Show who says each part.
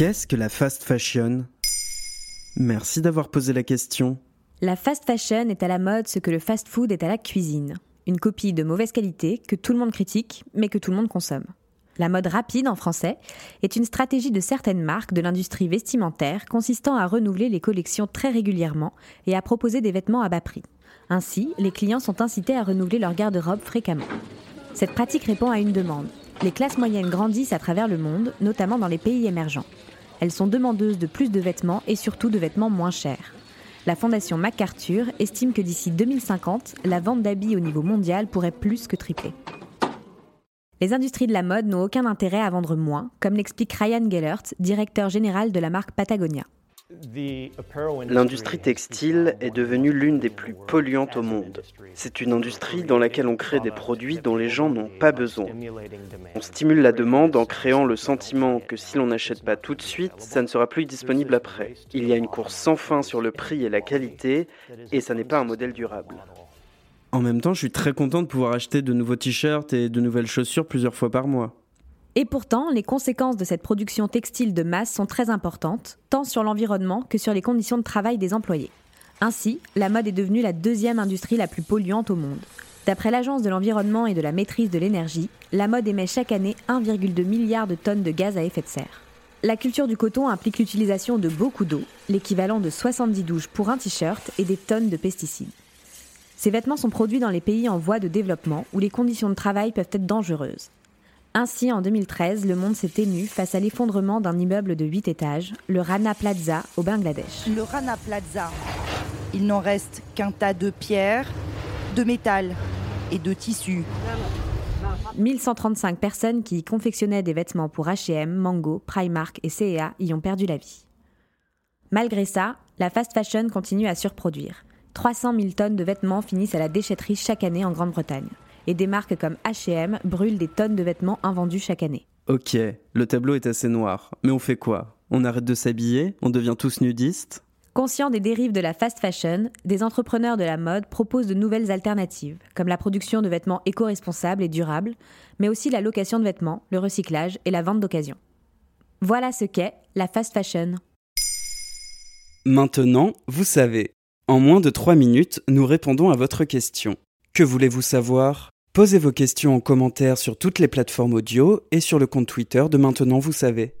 Speaker 1: Qu'est-ce que la fast fashion? Merci d'avoir posé la question.
Speaker 2: La fast fashion est à la mode ce que le fast food est à la cuisine. Une copie de mauvaise qualité que tout le monde critique, mais que tout le monde consomme. La mode rapide en français est une stratégie de certaines marques de l'industrie vestimentaire consistant à renouveler les collections très régulièrement et à proposer des vêtements à bas prix. Ainsi, les clients sont incités à renouveler leur garde-robe fréquemment. Cette pratique répond à une demande. Les classes moyennes grandissent à travers le monde, notamment dans les pays émergents. Elles sont demandeuses de plus de vêtements et surtout de vêtements moins chers. La fondation MacArthur estime que d'ici 2050, la vente d'habits au niveau mondial pourrait plus que tripler. Les industries de la mode n'ont aucun intérêt à vendre moins, comme l'explique Ryan Gellert, directeur général de la marque Patagonia.
Speaker 3: L'industrie textile est devenue l'une des plus polluantes au monde. C'est une industrie dans laquelle on crée des produits dont les gens n'ont pas besoin. On stimule la demande en créant le sentiment que si l'on n'achète pas tout de suite, ça ne sera plus disponible après. Il y a une course sans fin sur le prix et la qualité, et ça n'est pas un modèle durable.
Speaker 1: En même temps, je suis très content de pouvoir acheter de nouveaux t-shirts et de nouvelles chaussures plusieurs fois par mois.
Speaker 2: Et pourtant, les conséquences de cette production textile de masse sont très importantes, tant sur l'environnement que sur les conditions de travail des employés. Ainsi, la mode est devenue la deuxième industrie la plus polluante au monde. D'après l'Agence de l'environnement et de la maîtrise de l'énergie, la mode émet chaque année 1,2 milliard de tonnes de gaz à effet de serre. La culture du coton implique l'utilisation de beaucoup d'eau, l'équivalent de 70 douches pour un t-shirt et des tonnes de pesticides. Ces vêtements sont produits dans les pays en voie de développement où les conditions de travail peuvent être dangereuses. Ainsi, en 2013, le monde s'est ému face à l'effondrement d'un immeuble de 8 étages, le Rana Plaza, au Bangladesh.
Speaker 4: Le Rana Plaza, il n'en reste qu'un tas de pierres, de métal et de tissus.
Speaker 2: 1135 personnes qui y confectionnaient des vêtements pour H&M, Mango, Primark et CEA y ont perdu la vie. Malgré ça, la fast fashion continue à surproduire. 300 000 tonnes de vêtements finissent à la déchetterie chaque année en Grande-Bretagne. Et des marques comme H&M brûlent des tonnes de vêtements invendus chaque année.
Speaker 1: Ok, le tableau est assez noir. Mais on fait quoi? On arrête de s'habiller? On devient tous nudistes?
Speaker 2: Conscients des dérives de la fast fashion, des entrepreneurs de la mode proposent de nouvelles alternatives, comme la production de vêtements éco-responsables et durables, mais aussi la location de vêtements, le recyclage et la vente d'occasion. Voilà ce qu'est la fast fashion.
Speaker 1: Maintenant, vous savez. En moins de 3 minutes, nous répondons à votre question. Que voulez-vous savoir? Posez vos questions en commentaire sur toutes les plateformes audio et sur le compte Twitter de Maintenant Vous savez.